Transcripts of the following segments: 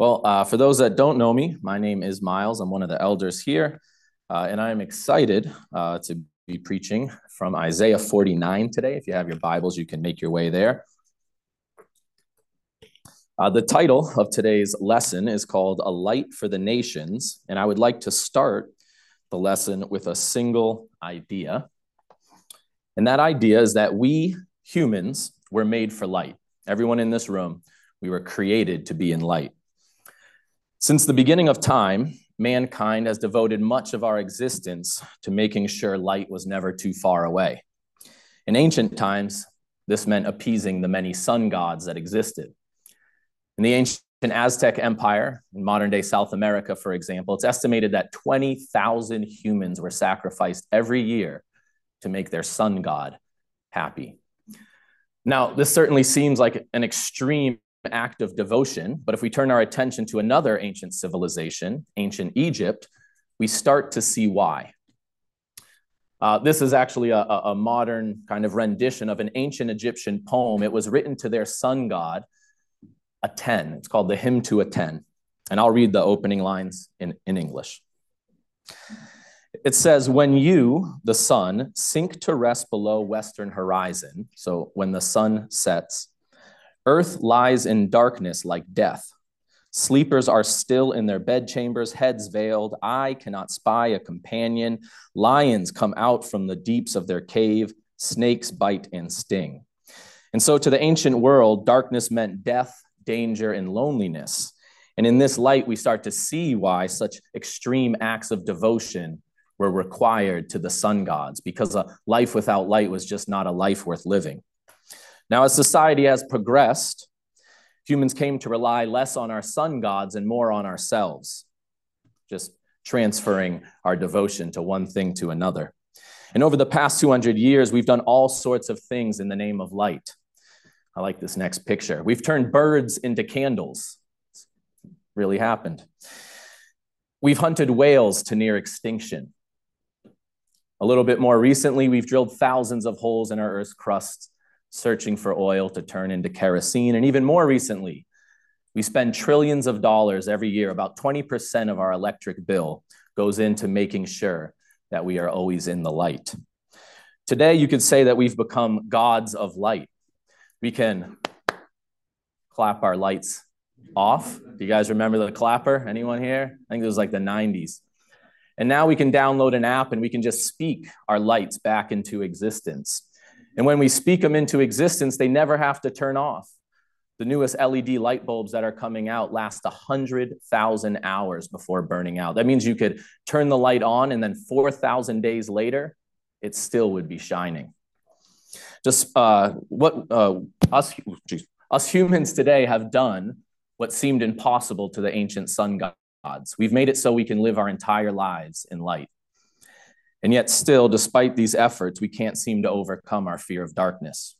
Well, uh, for those that don't know me, my name is Miles. I'm one of the elders here, uh, and I am excited uh, to be preaching from Isaiah 49 today. If you have your Bibles, you can make your way there. Uh, the title of today's lesson is called A Light for the Nations, and I would like to start the lesson with a single idea. And that idea is that we humans were made for light. Everyone in this room, we were created to be in light. Since the beginning of time, mankind has devoted much of our existence to making sure light was never too far away. In ancient times, this meant appeasing the many sun gods that existed. In the ancient Aztec Empire, in modern day South America, for example, it's estimated that 20,000 humans were sacrificed every year to make their sun god happy. Now, this certainly seems like an extreme act of devotion. But if we turn our attention to another ancient civilization, ancient Egypt, we start to see why. Uh, this is actually a, a, modern kind of rendition of an ancient Egyptian poem. It was written to their sun god, Aten. It's called the Hymn to Aten. And I'll read the opening lines in, in English. It says, When you, the sun, sink to rest below western horizon, so when the sun sets, Earth lies in darkness like death. Sleepers are still in their bedchambers, heads veiled. I cannot spy a companion. Lions come out from the deeps of their cave. Snakes bite and sting. And so, to the ancient world, darkness meant death, danger, and loneliness. And in this light, we start to see why such extreme acts of devotion were required to the sun gods, because a life without light was just not a life worth living. Now, as society has progressed, humans came to rely less on our sun gods and more on ourselves, just transferring our devotion to one thing to another. And over the past 200 years, we've done all sorts of things in the name of light. I like this next picture. We've turned birds into candles. It's really happened. We've hunted whales to near extinction. A little bit more recently, we've drilled thousands of holes in our Earth's crust searching for oil to turn into kerosene. And even more recently, we spend trillions of dollars every year. About 20% of our electric bill goes into making sure that we are always in the light. Today, you could say that we've become gods of light. We can clap our lights off. Do you guys remember the clapper? Anyone here? I think it was like the 90s. And now we can download an app and we can just speak our lights back into existence. And when we speak them into existence, they never have to turn off. The newest LED light bulbs that are coming out last 100,000 hours before burning out. That means you could turn the light on and then 4,000 days later, it still would be shining. Just uh, what uh, us, geez, us humans today have done what seemed impossible to the ancient sun gods. We've made it so we can live our entire lives in light. And yet, still, despite these efforts, we can't seem to overcome our fear of darkness.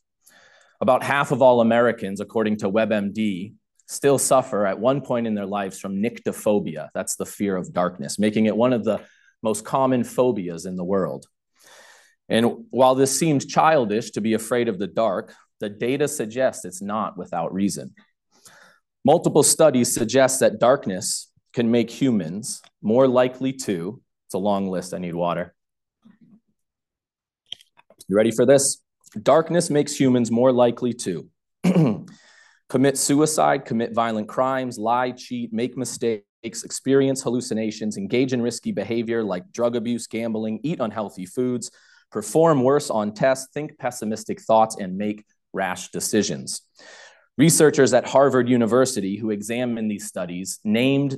About half of all Americans, according to WebMD, still suffer at one point in their lives from nyctophobia. That's the fear of darkness, making it one of the most common phobias in the world. And while this seems childish to be afraid of the dark, the data suggests it's not without reason. Multiple studies suggest that darkness can make humans more likely to, it's a long list, I need water, you ready for this? Darkness makes humans more likely to commit suicide, commit violent crimes, lie, cheat, make mistakes, experience hallucinations, engage in risky behavior like drug abuse, gambling, eat unhealthy foods, perform worse on tests, think pessimistic thoughts, and make rash decisions. Researchers at Harvard University who examined these studies named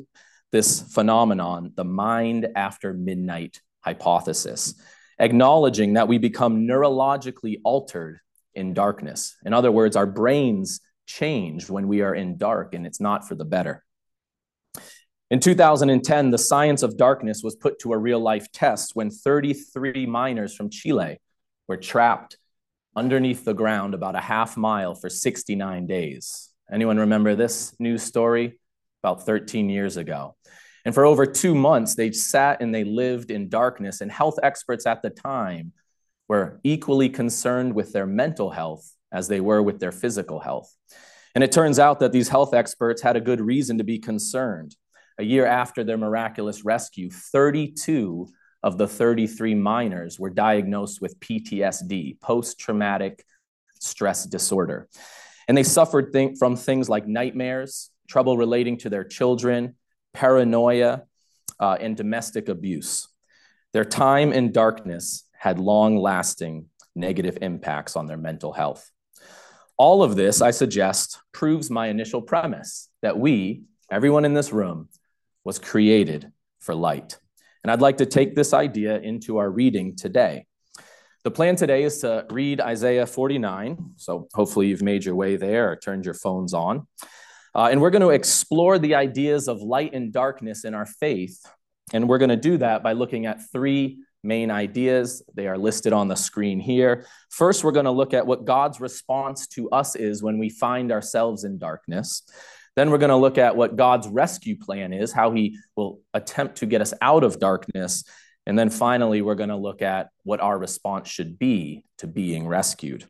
this phenomenon the mind after midnight hypothesis acknowledging that we become neurologically altered in darkness. In other words, our brains change when we are in dark, and it's not for the better. In 2010, the science of darkness was put to a real life test when 33 miners from Chile were trapped underneath the ground about a half mile for 69 days. Anyone remember this news story? About 13 years ago. And for over two months, they sat and they lived in darkness. And health experts at the time were equally concerned with their mental health as they were with their physical health. And it turns out that these health experts had a good reason to be concerned. A year after their miraculous rescue, 32 of the 33 miners were diagnosed with PTSD, post traumatic stress disorder. And they suffered th- from things like nightmares, trouble relating to their children, paranoia, uh, and domestic abuse. Their time in darkness had long lasting negative impacts on their mental health. All of this, I suggest, proves my initial premise that we, everyone in this room, was created for light. And I'd like to take this idea into our reading today. The plan today is to read Isaiah 49. So hopefully you've made your way there or turned your phones on. Uh, and we're going to explore the ideas of light and darkness in our faith. And we're going to do that by looking at three main ideas. They are listed on the screen here. First, we're going to look at what God's response to us is when we find ourselves in darkness. Then we're going to look at what God's rescue plan is, how he will attempt to get us out of darkness. And then finally, we're going to look at what our response should be to being rescued.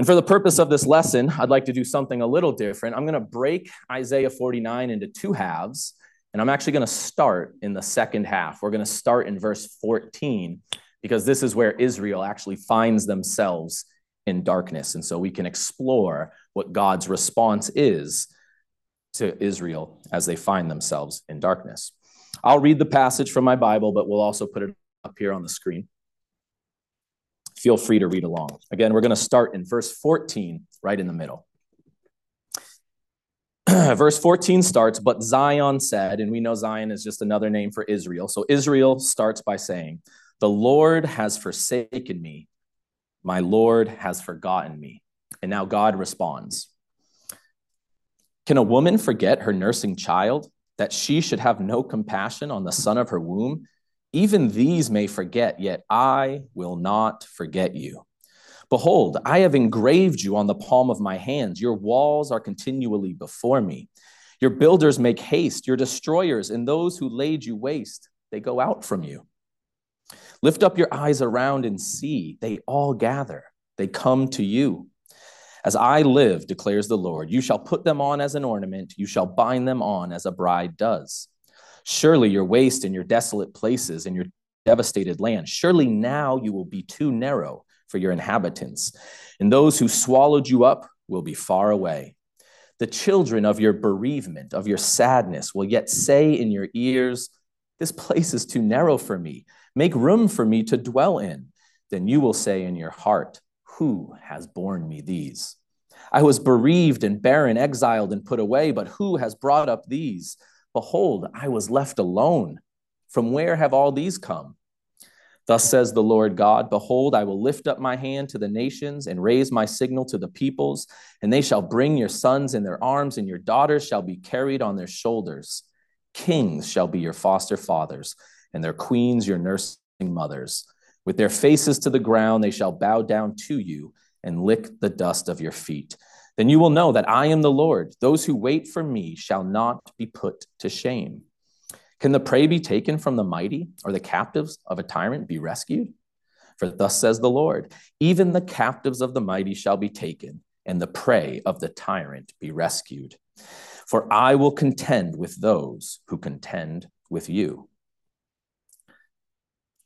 And for the purpose of this lesson, I'd like to do something a little different. I'm going to break Isaiah 49 into two halves, and I'm actually going to start in the second half. We're going to start in verse 14 because this is where Israel actually finds themselves in darkness. And so we can explore what God's response is to Israel as they find themselves in darkness. I'll read the passage from my Bible, but we'll also put it up here on the screen. Feel free to read along. Again, we're going to start in verse 14, right in the middle. verse 14 starts, But Zion said, and we know Zion is just another name for Israel. So Israel starts by saying, The Lord has forsaken me, my Lord has forgotten me. And now God responds, can a woman forget her nursing child, that she should have no compassion on the son of her womb? Even these may forget, yet I will not forget you. Behold, I have engraved you on the palm of my hands. Your walls are continually before me. Your builders make haste, your destroyers and those who laid you waste, they go out from you. Lift up your eyes around and see, they all gather, they come to you. As I live, declares the Lord, you shall put them on as an ornament, you shall bind them on as a bride does. Surely your waste and your desolate places and your devastated land, surely now you will be too narrow for your inhabitants, and those who swallowed you up will be far away. The children of your bereavement, of your sadness, will yet say in your ears, This place is too narrow for me. Make room for me to dwell in. Then you will say in your heart, who has borne me these? I was bereaved and barren, exiled and put away, but who has brought up these? Behold, I was left alone. From where have all these come? Thus says the Lord God Behold, I will lift up my hand to the nations and raise my signal to the peoples, and they shall bring your sons in their arms, and your daughters shall be carried on their shoulders. Kings shall be your foster fathers, and their queens your nursing mothers. With their faces to the ground, they shall bow down to you and lick the dust of your feet. Then you will know that I am the Lord. Those who wait for me shall not be put to shame. Can the prey be taken from the mighty, or the captives of a tyrant be rescued? For thus says the Lord Even the captives of the mighty shall be taken, and the prey of the tyrant be rescued. For I will contend with those who contend with you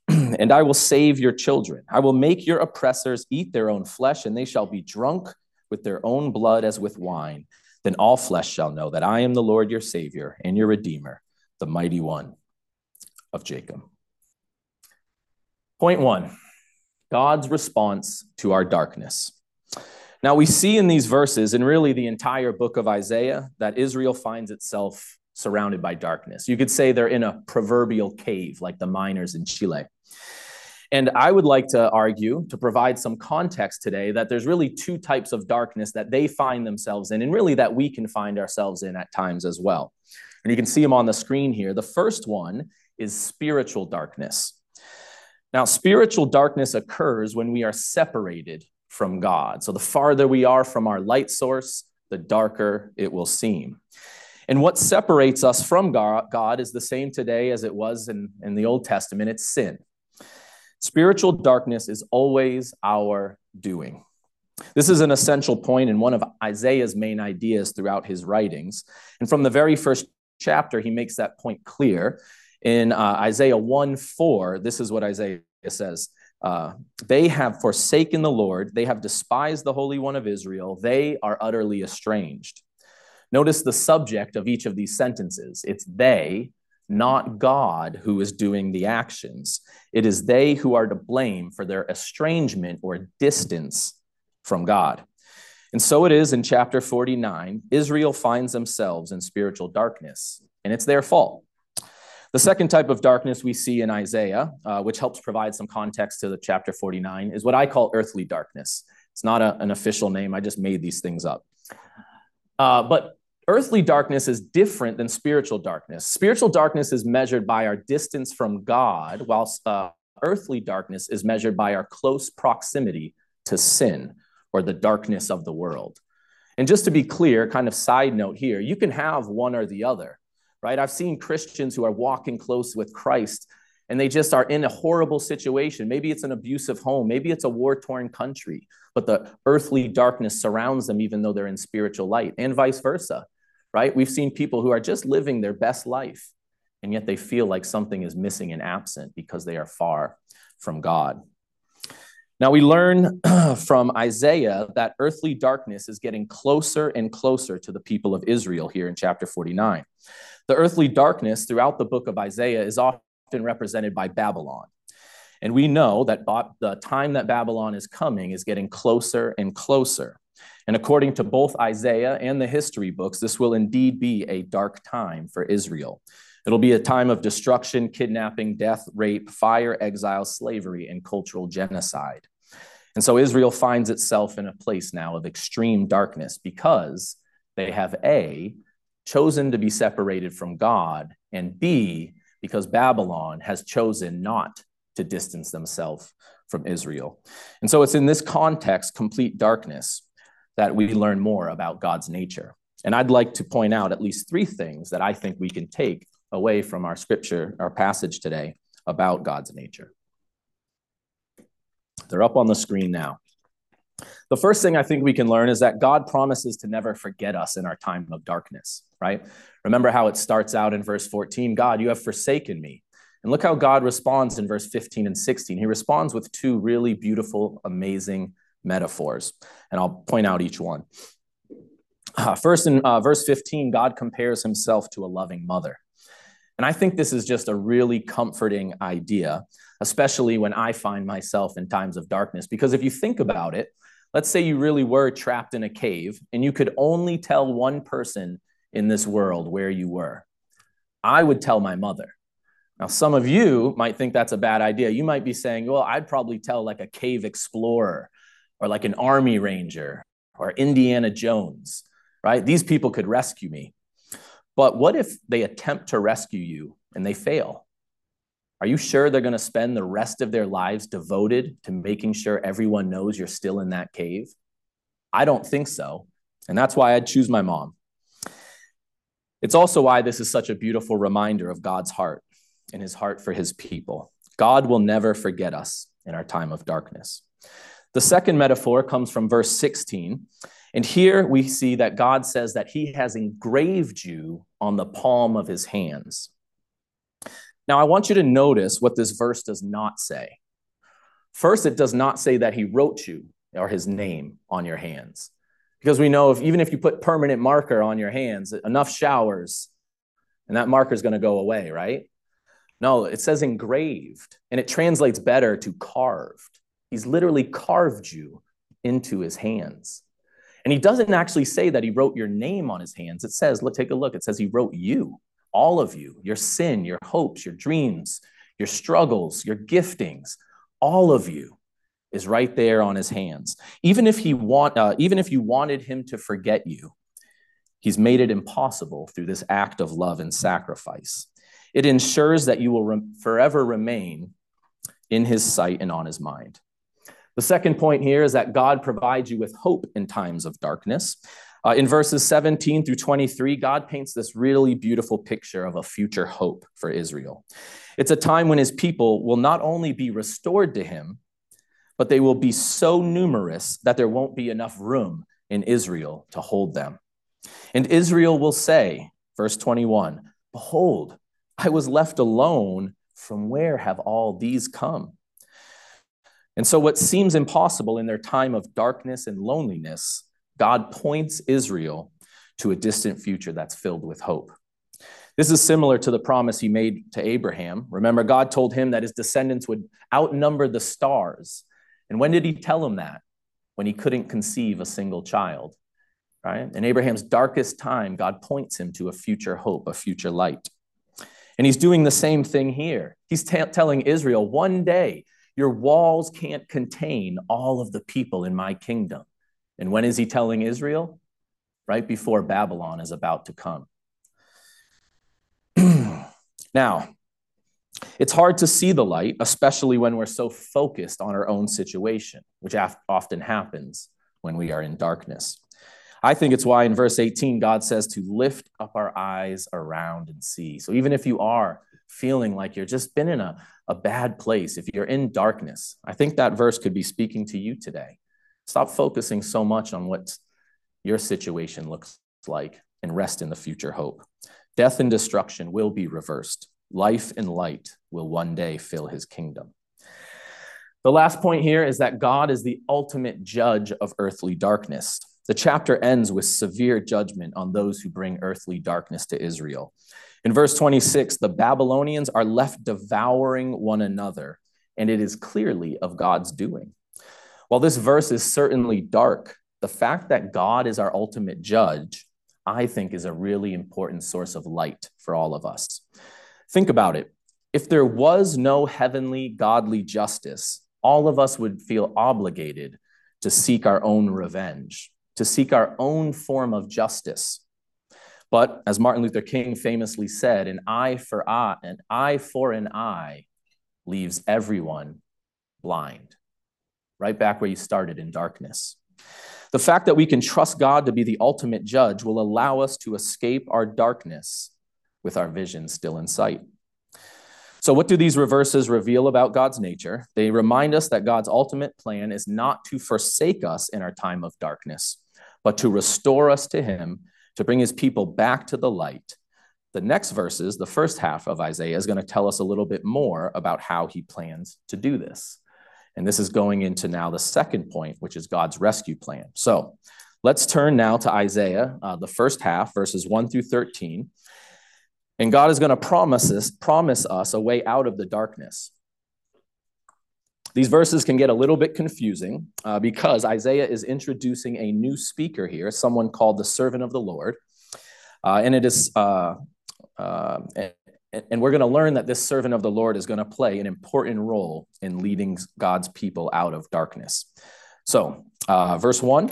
and I will save your children. I will make your oppressors eat their own flesh, and they shall be drunk with their own blood as with wine. Then all flesh shall know that I am the Lord your Savior and your Redeemer, the mighty one of Jacob. Point one God's response to our darkness. Now, we see in these verses, and really the entire book of Isaiah, that Israel finds itself surrounded by darkness. You could say they're in a proverbial cave, like the miners in Chile. And I would like to argue, to provide some context today, that there's really two types of darkness that they find themselves in, and really that we can find ourselves in at times as well. And you can see them on the screen here. The first one is spiritual darkness. Now, spiritual darkness occurs when we are separated from God. So the farther we are from our light source, the darker it will seem. And what separates us from God is the same today as it was in, in the Old Testament it's sin. Spiritual darkness is always our doing. This is an essential point in one of Isaiah's main ideas throughout his writings. And from the very first chapter, he makes that point clear. In uh, Isaiah 1 4, this is what Isaiah says uh, They have forsaken the Lord, they have despised the Holy One of Israel, they are utterly estranged. Notice the subject of each of these sentences it's they, not God, who is doing the actions. It is they who are to blame for their estrangement or distance from God. And so it is in chapter 49. Israel finds themselves in spiritual darkness, and it's their fault. The second type of darkness we see in Isaiah, uh, which helps provide some context to the chapter 49, is what I call earthly darkness. It's not a, an official name, I just made these things up. Uh, but earthly darkness is different than spiritual darkness. Spiritual darkness is measured by our distance from God, whilst uh, earthly darkness is measured by our close proximity to sin or the darkness of the world. And just to be clear, kind of side note here, you can have one or the other, right? I've seen Christians who are walking close with Christ and they just are in a horrible situation. Maybe it's an abusive home, maybe it's a war torn country, but the earthly darkness surrounds them even though they're in spiritual light, and vice versa, right? We've seen people who are just living their best life, and yet they feel like something is missing and absent because they are far from God. Now, we learn from Isaiah that earthly darkness is getting closer and closer to the people of Israel here in chapter 49. The earthly darkness throughout the book of Isaiah is often represented by Babylon. And we know that the time that Babylon is coming is getting closer and closer. And according to both Isaiah and the history books, this will indeed be a dark time for Israel. It'll be a time of destruction, kidnapping, death, rape, fire, exile, slavery, and cultural genocide. And so Israel finds itself in a place now of extreme darkness because they have A, chosen to be separated from God, and B, because Babylon has chosen not to distance themselves from Israel. And so it's in this context, complete darkness, that we learn more about God's nature. And I'd like to point out at least three things that I think we can take away from our scripture, our passage today about God's nature. They're up on the screen now. The first thing I think we can learn is that God promises to never forget us in our time of darkness, right? Remember how it starts out in verse 14 God, you have forsaken me. And look how God responds in verse 15 and 16. He responds with two really beautiful, amazing metaphors. And I'll point out each one. Uh, first, in uh, verse 15, God compares himself to a loving mother. And I think this is just a really comforting idea, especially when I find myself in times of darkness. Because if you think about it, let's say you really were trapped in a cave and you could only tell one person in this world where you were. I would tell my mother. Now, some of you might think that's a bad idea. You might be saying, well, I'd probably tell like a cave explorer or like an army ranger or Indiana Jones, right? These people could rescue me. But what if they attempt to rescue you and they fail? Are you sure they're going to spend the rest of their lives devoted to making sure everyone knows you're still in that cave? I don't think so. And that's why I'd choose my mom. It's also why this is such a beautiful reminder of God's heart and his heart for his people. God will never forget us in our time of darkness. The second metaphor comes from verse 16, and here we see that God says that he has engraved you on the palm of his hands. Now, I want you to notice what this verse does not say. First, it does not say that he wrote you or his name on your hands. Because we know if even if you put permanent marker on your hands, enough showers, and that marker is going to go away, right? No, it says engraved, and it translates better to carved. He's literally carved you into his hands. And he doesn't actually say that he wrote your name on his hands. It says, look, take a look. It says he wrote you, all of you, your sin, your hopes, your dreams, your struggles, your giftings, all of you is right there on his hands. Even if he want, uh, even if you wanted him to forget you, He's made it impossible through this act of love and sacrifice. It ensures that you will re- forever remain in his sight and on his mind. The second point here is that God provides you with hope in times of darkness. Uh, in verses 17 through 23, God paints this really beautiful picture of a future hope for Israel. It's a time when his people will not only be restored to him, but they will be so numerous that there won't be enough room in Israel to hold them. And Israel will say, verse 21, Behold, I was left alone. From where have all these come? And so, what seems impossible in their time of darkness and loneliness, God points Israel to a distant future that's filled with hope. This is similar to the promise he made to Abraham. Remember, God told him that his descendants would outnumber the stars. And when did he tell him that? When he couldn't conceive a single child, right? In Abraham's darkest time, God points him to a future hope, a future light. And he's doing the same thing here. He's t- telling Israel, one day your walls can't contain all of the people in my kingdom. And when is he telling Israel? Right before Babylon is about to come. now, it's hard to see the light, especially when we're so focused on our own situation, which often happens when we are in darkness. I think it's why in verse 18, God says to lift up our eyes around and see. So even if you are feeling like you're just been in a, a bad place, if you're in darkness, I think that verse could be speaking to you today. Stop focusing so much on what your situation looks like and rest in the future hope. Death and destruction will be reversed. Life and light will one day fill his kingdom. The last point here is that God is the ultimate judge of earthly darkness. The chapter ends with severe judgment on those who bring earthly darkness to Israel. In verse 26, the Babylonians are left devouring one another, and it is clearly of God's doing. While this verse is certainly dark, the fact that God is our ultimate judge, I think, is a really important source of light for all of us. Think about it. If there was no heavenly, godly justice, all of us would feel obligated to seek our own revenge, to seek our own form of justice. But as Martin Luther King famously said, an eye for eye, an eye for an eye leaves everyone blind. Right back where you started in darkness. The fact that we can trust God to be the ultimate judge will allow us to escape our darkness with our vision still in sight. So, what do these reverses reveal about God's nature? They remind us that God's ultimate plan is not to forsake us in our time of darkness, but to restore us to Him to bring his people back to the light. The next verses, the first half of Isaiah, is going to tell us a little bit more about how he plans to do this. And this is going into now the second point, which is God's rescue plan. So let's turn now to Isaiah, uh, the first half, verses 1 through 13. And God is going to promise us, promise us a way out of the darkness. These verses can get a little bit confusing uh, because Isaiah is introducing a new speaker here, someone called the servant of the Lord. Uh, and it is, uh, uh and, and we're going to learn that this servant of the Lord is going to play an important role in leading God's people out of darkness. So, uh, verse one,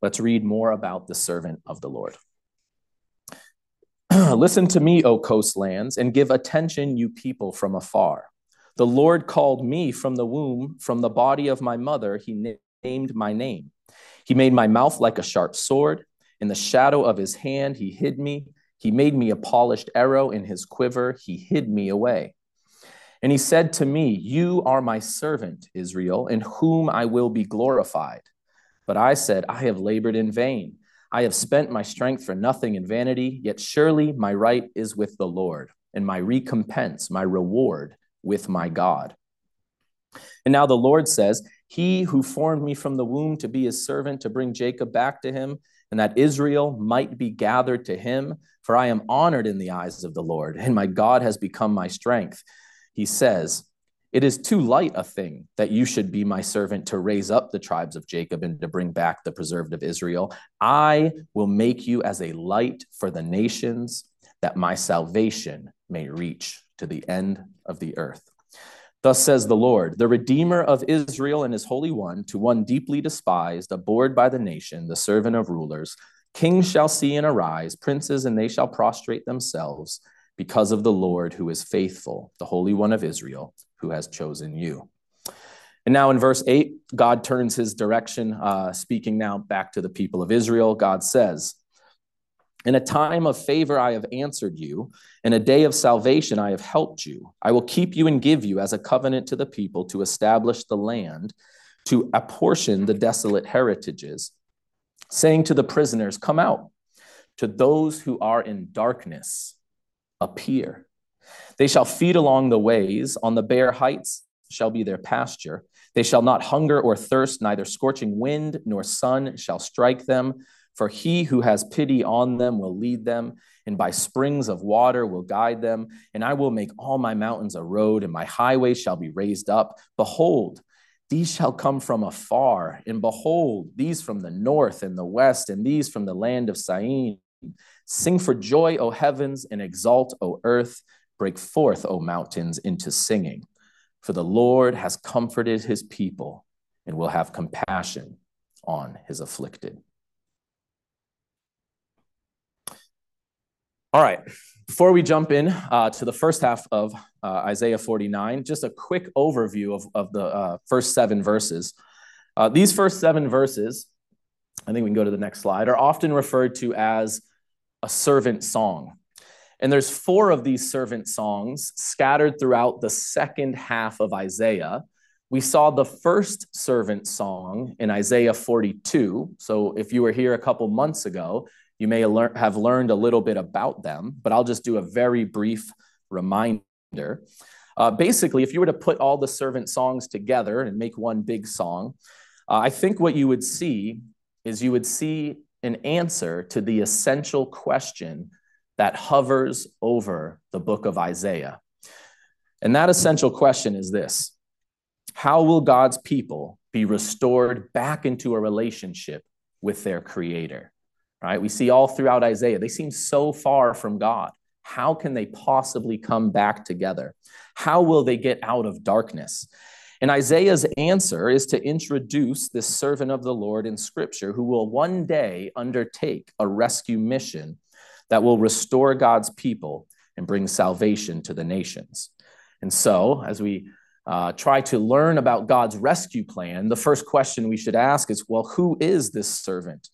let's read more about the servant of the Lord. Listen to me, O coastlands, and give attention, you people from afar. The Lord called me from the womb, from the body of my mother, he named my name. He made my mouth like a sharp sword. In the shadow of his hand, he hid me. He made me a polished arrow in his quiver. He hid me away. And he said to me, You are my servant, Israel, in whom I will be glorified. But I said, I have labored in vain. I have spent my strength for nothing in vanity, yet surely my right is with the Lord, and my recompense, my reward with my God. And now the Lord says, He who formed me from the womb to be his servant, to bring Jacob back to him, and that Israel might be gathered to him. For I am honored in the eyes of the Lord, and my God has become my strength. He says, It is too light a thing that you should be my servant to raise up the tribes of Jacob and to bring back the preserved of Israel. I will make you as a light for the nations, that my salvation may reach to the end of the earth. Thus says the Lord, the Redeemer of Israel and his Holy One, to one deeply despised, abhorred by the nation, the servant of rulers. Kings shall see and arise, princes, and they shall prostrate themselves because of the Lord who is faithful, the Holy One of Israel, who has chosen you. And now in verse 8, God turns his direction, uh, speaking now back to the people of Israel. God says, In a time of favor I have answered you, in a day of salvation I have helped you. I will keep you and give you as a covenant to the people to establish the land, to apportion the desolate heritages saying to the prisoners, Come out. To those who are in darkness, appear. They shall feed along the ways, on the bare heights shall be their pasture. They shall not hunger or thirst, neither scorching wind nor sun shall strike them. For he who has pity on them will lead them, and by springs of water will guide them. And I will make all my mountains a road, and my highways shall be raised up. Behold, these shall come from afar, and behold, these from the north and the west, and these from the land of Syene. Sing for joy, O heavens, and exult, O earth. Break forth, O mountains, into singing. For the Lord has comforted his people and will have compassion on his afflicted. All right, before we jump in uh, to the first half of uh, Isaiah 49, just a quick overview of, of the uh, first seven verses. Uh, these first seven verses, I think we can go to the next slide, are often referred to as a servant song. And there's four of these servant songs scattered throughout the second half of Isaiah. We saw the first servant song in Isaiah 42. So if you were here a couple months ago, you may have learned a little bit about them, but I'll just do a very brief reminder. Uh, basically, if you were to put all the servant songs together and make one big song, uh, I think what you would see is you would see an answer to the essential question that hovers over the book of Isaiah. And that essential question is this How will God's people be restored back into a relationship with their Creator? Right? We see all throughout Isaiah, they seem so far from God. How can they possibly come back together? How will they get out of darkness? And Isaiah's answer is to introduce this servant of the Lord in Scripture who will one day undertake a rescue mission that will restore God's people and bring salvation to the nations. And so, as we uh, try to learn about God's rescue plan, the first question we should ask is well, who is this servant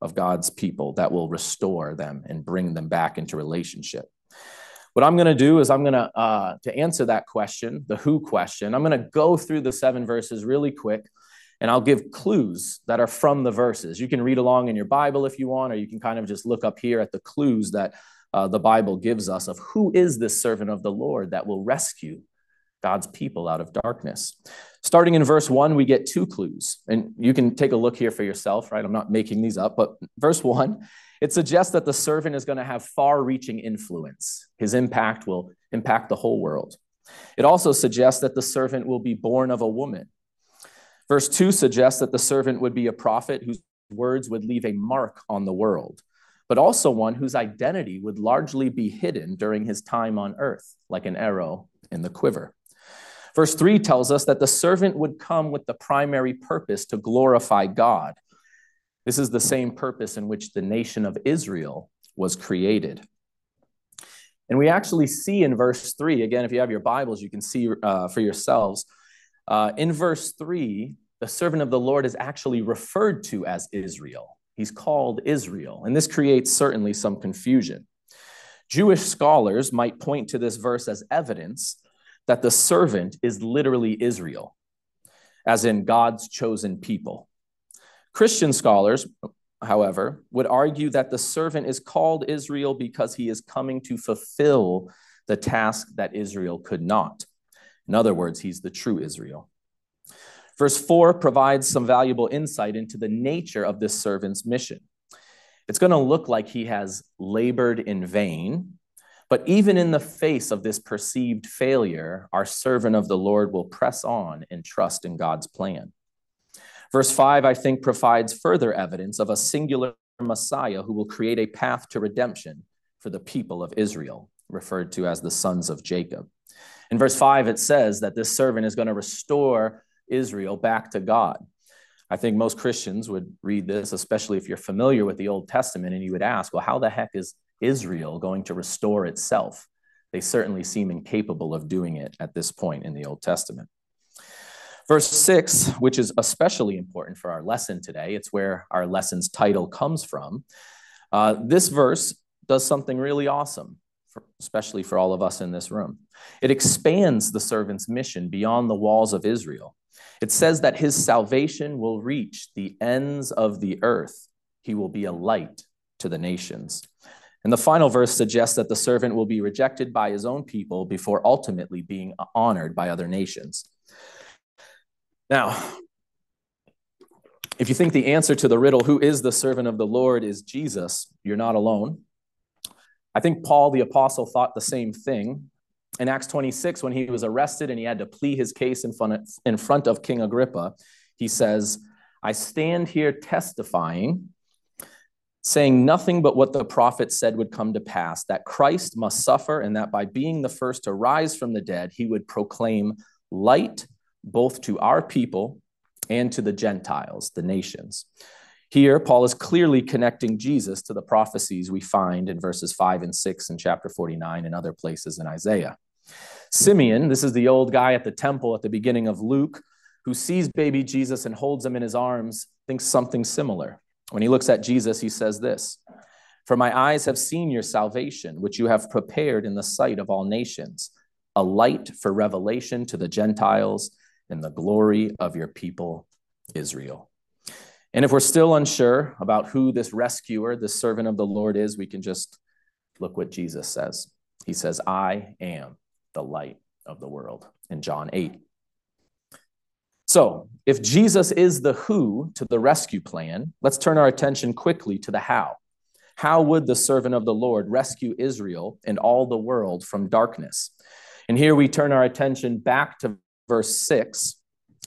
of God's people that will restore them and bring them back into relationship. What I'm going to do is I'm going to uh, to answer that question, the who question. I'm going to go through the seven verses really quick, and I'll give clues that are from the verses. You can read along in your Bible if you want, or you can kind of just look up here at the clues that uh, the Bible gives us of who is this servant of the Lord that will rescue God's people out of darkness. Starting in verse one, we get two clues. And you can take a look here for yourself, right? I'm not making these up, but verse one, it suggests that the servant is going to have far reaching influence. His impact will impact the whole world. It also suggests that the servant will be born of a woman. Verse 2 suggests that the servant would be a prophet whose words would leave a mark on the world, but also one whose identity would largely be hidden during his time on earth, like an arrow in the quiver. Verse 3 tells us that the servant would come with the primary purpose to glorify God. This is the same purpose in which the nation of Israel was created. And we actually see in verse 3, again, if you have your Bibles, you can see uh, for yourselves. Uh, in verse 3, the servant of the Lord is actually referred to as Israel. He's called Israel. And this creates certainly some confusion. Jewish scholars might point to this verse as evidence that the servant is literally Israel, as in God's chosen people. Christian scholars, however, would argue that the servant is called Israel because he is coming to fulfill the task that Israel could not. In other words, he's the true Israel. Verse 4 provides some valuable insight into the nature of this servant's mission. It's going to look like he has labored in vain but even in the face of this perceived failure, our servant of the Lord will press on and trust in God's plan. Verse 5, I think, provides further evidence of a singular Messiah who will create a path to redemption for the people of Israel, referred to as the sons of Jacob. In verse 5, it says that this servant is going to restore Israel back to God. I think most Christians would read this, especially if you're familiar with the Old Testament, and you would ask, well, how the heck is Israel going to restore itself? They certainly seem incapable of doing it at this point in the Old Testament. Verse 6, which is especially important for our lesson today, it's where our lesson's title comes from. Uh, this verse does something really awesome, for, especially for all of us in this room. It expands the servant's mission beyond the walls of Israel. It says that his salvation will reach the ends of the earth. He will be a light to the nations. And the final verse suggests that the servant will be rejected by his own people before ultimately being honored by other nations. Now, if you think the answer to the riddle, who is the servant of the Lord, is Jesus, you're not alone. I think Paul the apostle thought the same thing. In Acts 26, when he was arrested and he had to plead his case in front of, in front of King Agrippa, he says, I stand here testifying, saying nothing but what the prophet said would come to pass that Christ must suffer, and that by being the first to rise from the dead, he would proclaim light both to our people and to the Gentiles, the nations. Here, Paul is clearly connecting Jesus to the prophecies we find in verses 5 and 6 in chapter 49 and other places in Isaiah. Simeon, this is the old guy at the temple at the beginning of Luke, who sees baby Jesus and holds him in his arms, thinks something similar. When he looks at Jesus, he says this For my eyes have seen your salvation, which you have prepared in the sight of all nations, a light for revelation to the Gentiles and the glory of your people, Israel. And if we're still unsure about who this rescuer, this servant of the Lord is, we can just look what Jesus says. He says, I am the light of the world in John 8. So, if Jesus is the who to the rescue plan, let's turn our attention quickly to the how. How would the servant of the Lord rescue Israel and all the world from darkness? And here we turn our attention back to verse 6.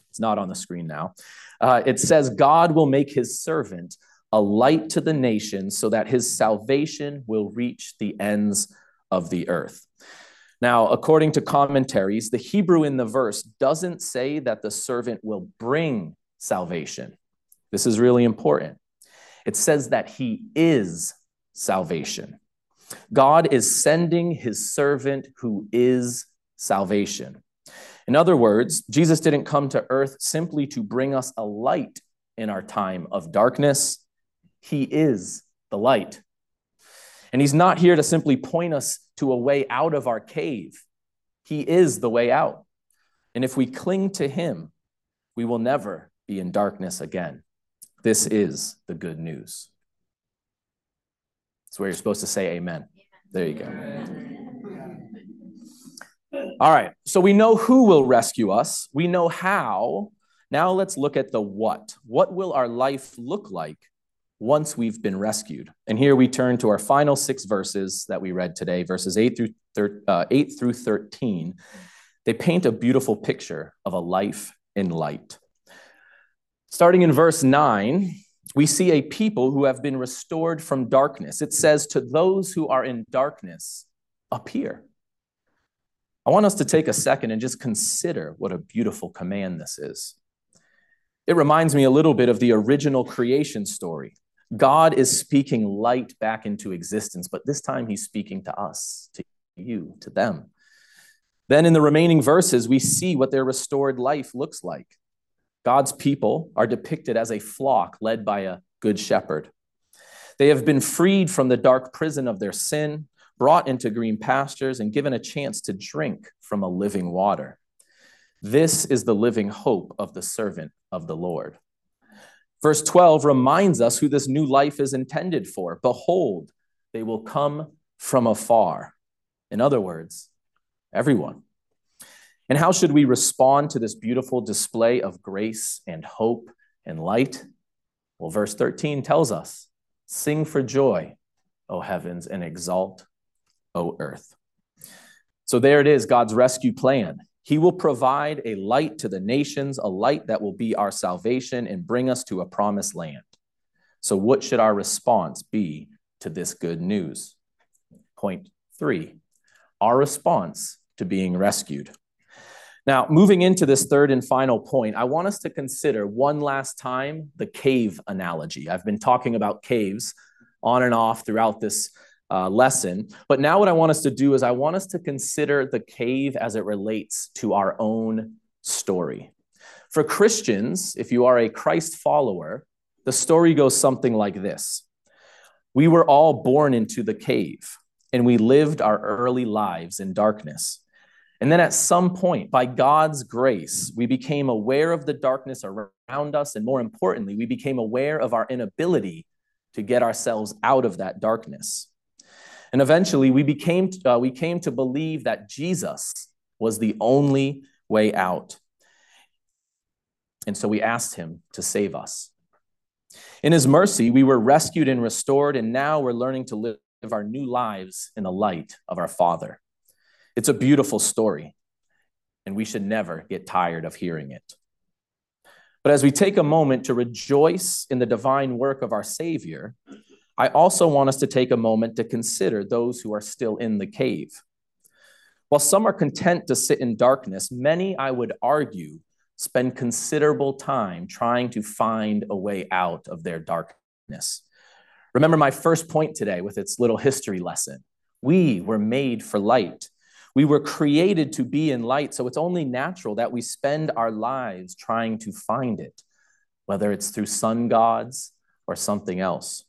It's not on the screen now. Uh, it says, God will make his servant a light to the nations so that his salvation will reach the ends of the earth. Now, according to commentaries, the Hebrew in the verse doesn't say that the servant will bring salvation. This is really important. It says that he is salvation. God is sending his servant who is salvation. In other words, Jesus didn't come to earth simply to bring us a light in our time of darkness. He is the light. And he's not here to simply point us to a way out of our cave. He is the way out. And if we cling to him, we will never be in darkness again. This is the good news. That's where you're supposed to say amen. There you go. All right, so we know who will rescue us, we know how. Now let's look at the what. What will our life look like once we've been rescued? And here we turn to our final six verses that we read today, verses 8 through, thir- uh, 8 through 13. They paint a beautiful picture of a life in light. Starting in verse 9, we see a people who have been restored from darkness. It says, To those who are in darkness, appear. I want us to take a second and just consider what a beautiful command this is. It reminds me a little bit of the original creation story. God is speaking light back into existence, but this time he's speaking to us, to you, to them. Then in the remaining verses, we see what their restored life looks like. God's people are depicted as a flock led by a good shepherd. They have been freed from the dark prison of their sin brought into green pastures, and given a chance to drink from a living water. This is the living hope of the servant of the Lord. Verse 12 reminds us who this new life is intended for. Behold, they will come from afar. In other words, everyone. And how should we respond to this beautiful display of grace and hope and light? Well, verse 13 tells us Sing for joy, O heavens, and exalt, O earth. So there it is, God's rescue plan. He will provide a light to the nations, a light that will be our salvation and bring us to a promised land. So, what should our response be to this good news? Point three our response to being rescued. Now, moving into this third and final point, I want us to consider one last time the cave analogy. I've been talking about caves on and off throughout this uh, lesson. But now, what I want us to do is I want us to consider the cave as it relates to our own story. For Christians, if you are a Christ follower, the story goes something like this We were all born into the cave, and we lived our early lives in darkness. And then at some point, by God's grace, we became aware of the darkness around us. And more importantly, we became aware of our inability to get ourselves out of that darkness. And eventually, we, became, uh, we came to believe that Jesus was the only way out. And so we asked him to save us. In his mercy, we were rescued and restored, and now we're learning to live our new lives in the light of our Father. It's a beautiful story, and we should never get tired of hearing it. But as we take a moment to rejoice in the divine work of our Savior, I also want us to take a moment to consider those who are still in the cave. While some are content to sit in darkness, many, I would argue, spend considerable time trying to find a way out of their darkness. Remember my first point today with its little history lesson. We were made for light. We were created to be in light, so it's only natural that we spend our lives trying to find it, whether it's through sun gods or something else.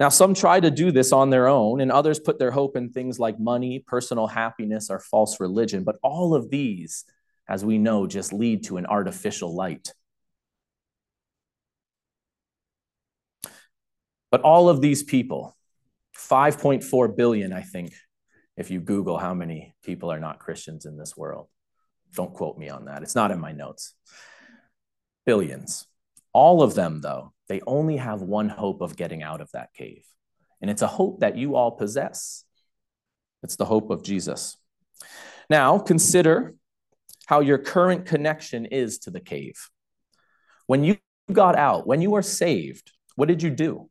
Now, some try to do this on their own, and others put their hope in things like money, personal happiness, or false religion. But all of these, as we know, just lead to an artificial light. But all of these people, 5.4 billion, I think, if you Google how many people are not Christians in this world. Don't quote me on that. It's not in my notes. Billions. All of them, though, they only have one hope of getting out of that cave. And it's a hope that you all possess. It's the hope of Jesus. Now, consider how your current connection is to the cave. When you got out, when you were saved, what did you do?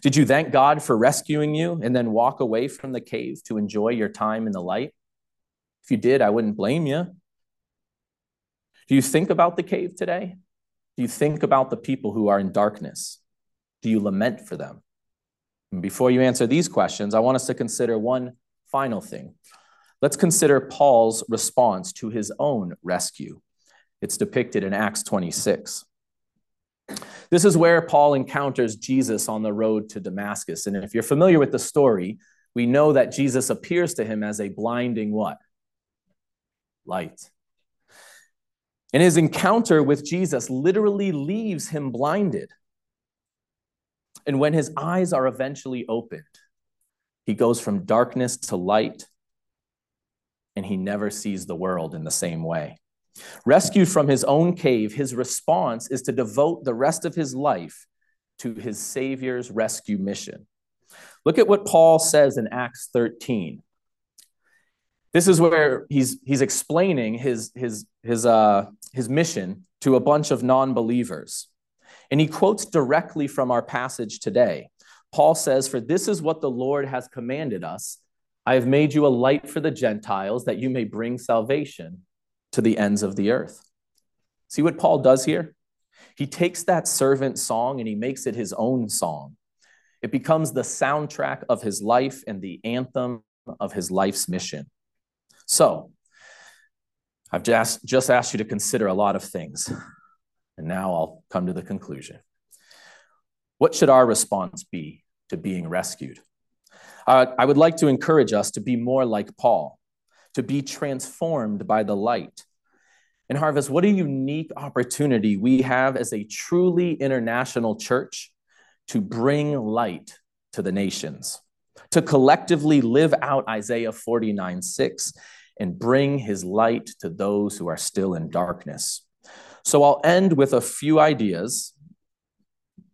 Did you thank God for rescuing you and then walk away from the cave to enjoy your time in the light? If you did, I wouldn't blame you. Do you think about the cave today? Do you think about the people who are in darkness? Do you lament for them? And before you answer these questions, I want us to consider one final thing. Let's consider Paul's response to his own rescue. It's depicted in Acts 26. This is where Paul encounters Jesus on the road to Damascus. And if you're familiar with the story, we know that Jesus appears to him as a blinding what? Light. And his encounter with Jesus literally leaves him blinded. And when his eyes are eventually opened, he goes from darkness to light, and he never sees the world in the same way. Rescued from his own cave, his response is to devote the rest of his life to his Savior's rescue mission. Look at what Paul says in Acts 13. This is where he's, he's explaining his, his, his, uh, his mission to a bunch of non believers. And he quotes directly from our passage today. Paul says, For this is what the Lord has commanded us I have made you a light for the Gentiles, that you may bring salvation to the ends of the earth. See what Paul does here? He takes that servant song and he makes it his own song. It becomes the soundtrack of his life and the anthem of his life's mission. So, I've just, just asked you to consider a lot of things, and now I'll come to the conclusion. What should our response be to being rescued? Uh, I would like to encourage us to be more like Paul to be transformed by the light. And Harvest, what a unique opportunity we have as a truly international church to bring light to the nations, to collectively live out Isaiah 49 6 and bring his light to those who are still in darkness. So I'll end with a few ideas.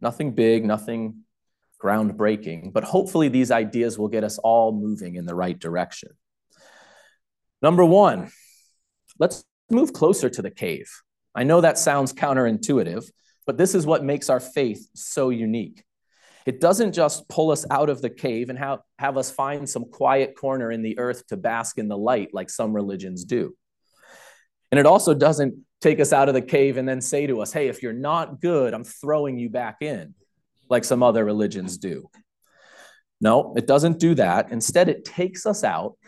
Nothing big, nothing groundbreaking, but hopefully these ideas will get us all moving in the right direction. Number one, let's move closer to the cave. I know that sounds counterintuitive, but this is what makes our faith so unique. It doesn't just pull us out of the cave and have, have us find some quiet corner in the earth to bask in the light like some religions do. And it also doesn't take us out of the cave and then say to us, hey, if you're not good, I'm throwing you back in, like some other religions do. No, it doesn't do that. Instead, it takes us out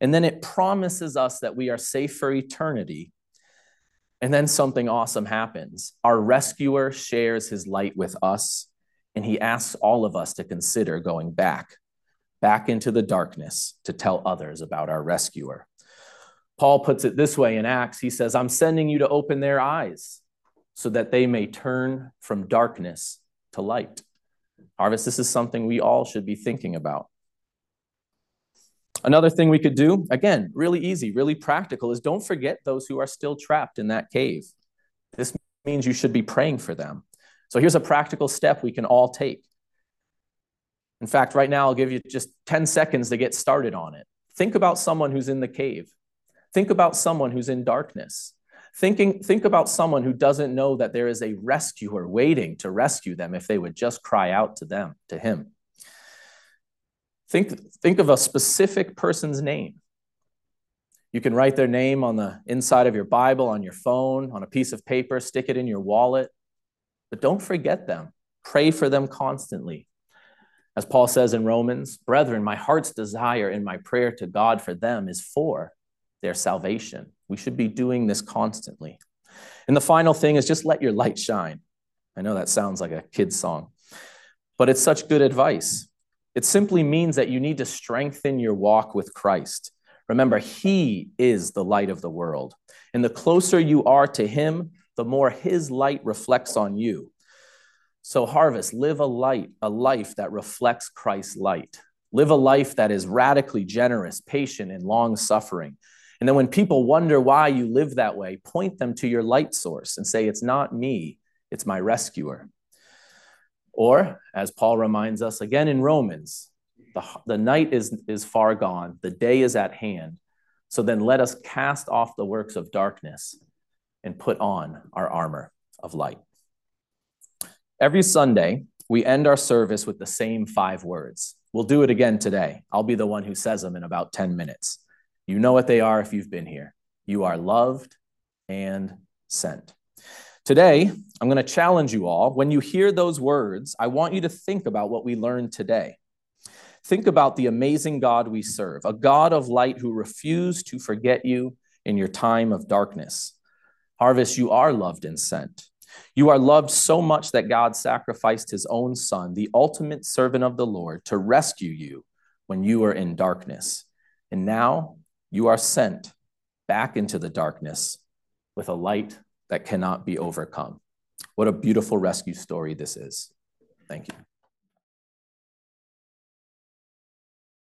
and then it promises us that we are safe for eternity. And then something awesome happens. Our rescuer shares his light with us, and he asks all of us to consider going back, back into the darkness to tell others about our rescuer. Paul puts it this way in Acts He says, I'm sending you to open their eyes so that they may turn from darkness to light. Harvest, this is something we all should be thinking about. Another thing we could do, again, really easy, really practical, is don't forget those who are still trapped in that cave. This means you should be praying for them. So here's a practical step we can all take. In fact, right now, I'll give you just 10 seconds to get started on it. Think about someone who's in the cave. Think about someone who's in darkness. Thinking, think about someone who doesn't know that there is a rescuer waiting to rescue them if they would just cry out to them, to him. Think, think of a specific person's name. You can write their name on the inside of your Bible, on your phone, on a piece of paper, stick it in your wallet. But don't forget them. Pray for them constantly. As Paul says in Romans, brethren, my heart's desire in my prayer to God for them is for their salvation. We should be doing this constantly. And the final thing is just let your light shine. I know that sounds like a kid's song, but it's such good advice. It simply means that you need to strengthen your walk with Christ. Remember, He is the light of the world. And the closer you are to Him, the more His light reflects on you. So, harvest, live a light, a life that reflects Christ's light. Live a life that is radically generous, patient, and long suffering. And then when people wonder why you live that way, point them to your light source and say, It's not me, it's my rescuer. Or, as Paul reminds us again in Romans, the, the night is, is far gone, the day is at hand. So then let us cast off the works of darkness and put on our armor of light. Every Sunday, we end our service with the same five words. We'll do it again today. I'll be the one who says them in about 10 minutes. You know what they are if you've been here. You are loved and sent. Today, I'm going to challenge you all. When you hear those words, I want you to think about what we learned today. Think about the amazing God we serve, a God of light who refused to forget you in your time of darkness. Harvest, you are loved and sent. You are loved so much that God sacrificed his own son, the ultimate servant of the Lord, to rescue you when you were in darkness. And now you are sent back into the darkness with a light that cannot be overcome. What a beautiful rescue story this is. Thank you.